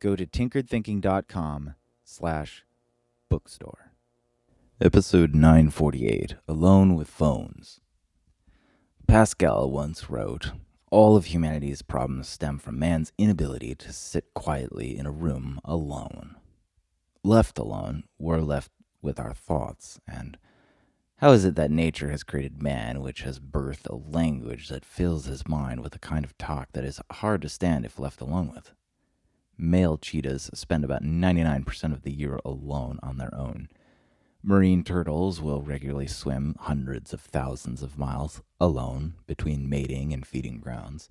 go to tinkeredthinking.com slash bookstore. Episode 948, Alone with Phones. Pascal once wrote, all of humanity's problems stem from man's inability to sit quietly in a room alone. Left alone, we're left with our thoughts. And how is it that nature has created man, which has birthed a language that fills his mind with a kind of talk that is hard to stand if left alone with? Male cheetahs spend about 99% of the year alone on their own. Marine turtles will regularly swim hundreds of thousands of miles alone between mating and feeding grounds.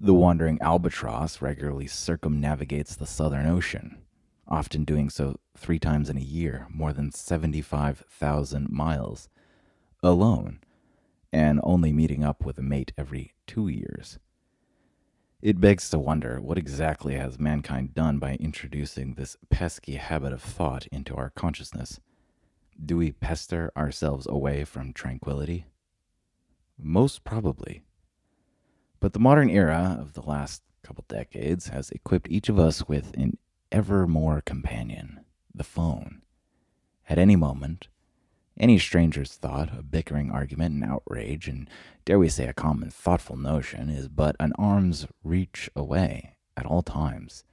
The wandering albatross regularly circumnavigates the Southern Ocean, often doing so three times in a year, more than 75,000 miles, alone, and only meeting up with a mate every two years. It begs to wonder what exactly has mankind done by introducing this pesky habit of thought into our consciousness. Do we pester ourselves away from tranquility? Most probably. But the modern era of the last couple decades has equipped each of us with an ever more companion, the phone. At any moment, any stranger's thought, a bickering argument, an outrage, and dare we say a common thoughtful notion, is but an arm's reach away at all times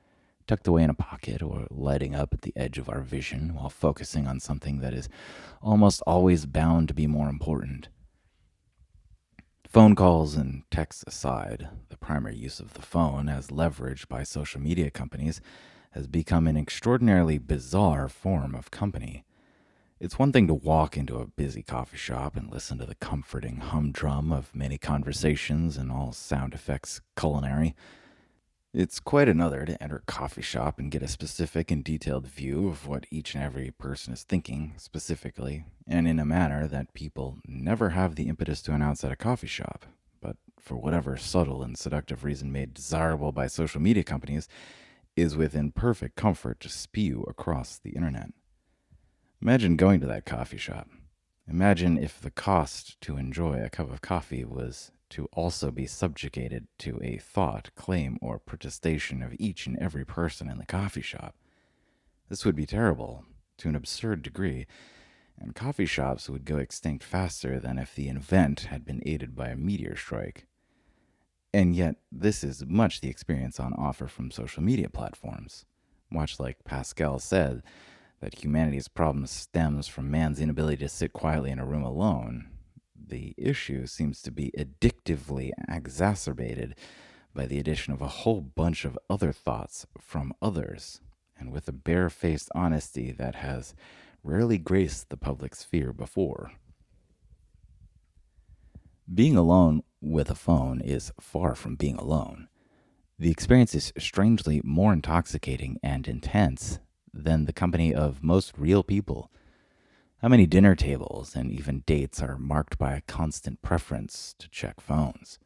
tucked away in a pocket or lighting up at the edge of our vision while focusing on something that is almost always bound to be more important. Phone calls and texts aside, the primary use of the phone, as leveraged by social media companies, has become an extraordinarily bizarre form of company. It's one thing to walk into a busy coffee shop and listen to the comforting humdrum of many conversations and all sound effects culinary. It's quite another to enter a coffee shop and get a specific and detailed view of what each and every person is thinking specifically, and in a manner that people never have the impetus to announce at a coffee shop, but for whatever subtle and seductive reason made desirable by social media companies, is within perfect comfort to spew across the internet. Imagine going to that coffee shop. Imagine if the cost to enjoy a cup of coffee was to also be subjugated to a thought, claim, or protestation of each and every person in the coffee shop. This would be terrible, to an absurd degree, and coffee shops would go extinct faster than if the event had been aided by a meteor strike. And yet, this is much the experience on offer from social media platforms. Much like Pascal said, that humanity's problem stems from man's inability to sit quietly in a room alone, the issue seems to be addictively exacerbated by the addition of a whole bunch of other thoughts from others, and with a barefaced honesty that has rarely graced the public sphere before. Being alone with a phone is far from being alone. The experience is strangely more intoxicating and intense than the company of most real people how many dinner tables and even dates are marked by a constant preference to check phones?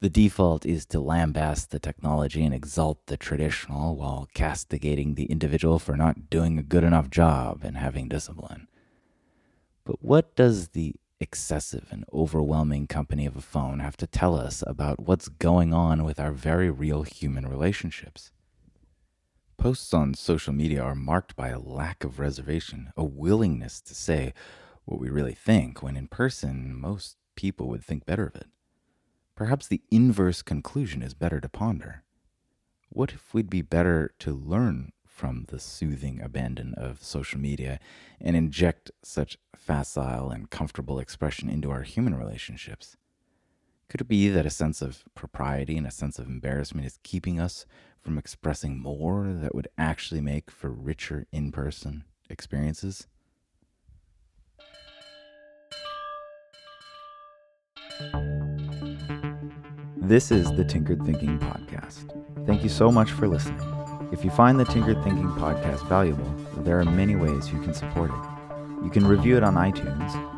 The default is to lambaste the technology and exalt the traditional while castigating the individual for not doing a good enough job and having discipline. But what does the excessive and overwhelming company of a phone have to tell us about what's going on with our very real human relationships? Posts on social media are marked by a lack of reservation, a willingness to say what we really think, when in person, most people would think better of it. Perhaps the inverse conclusion is better to ponder. What if we'd be better to learn from the soothing abandon of social media and inject such facile and comfortable expression into our human relationships? Could it be that a sense of propriety and a sense of embarrassment is keeping us from expressing more that would actually make for richer in person experiences? This is the Tinkered Thinking Podcast. Thank you so much for listening. If you find the Tinkered Thinking podcast valuable, there are many ways you can support it. You can review it on iTunes,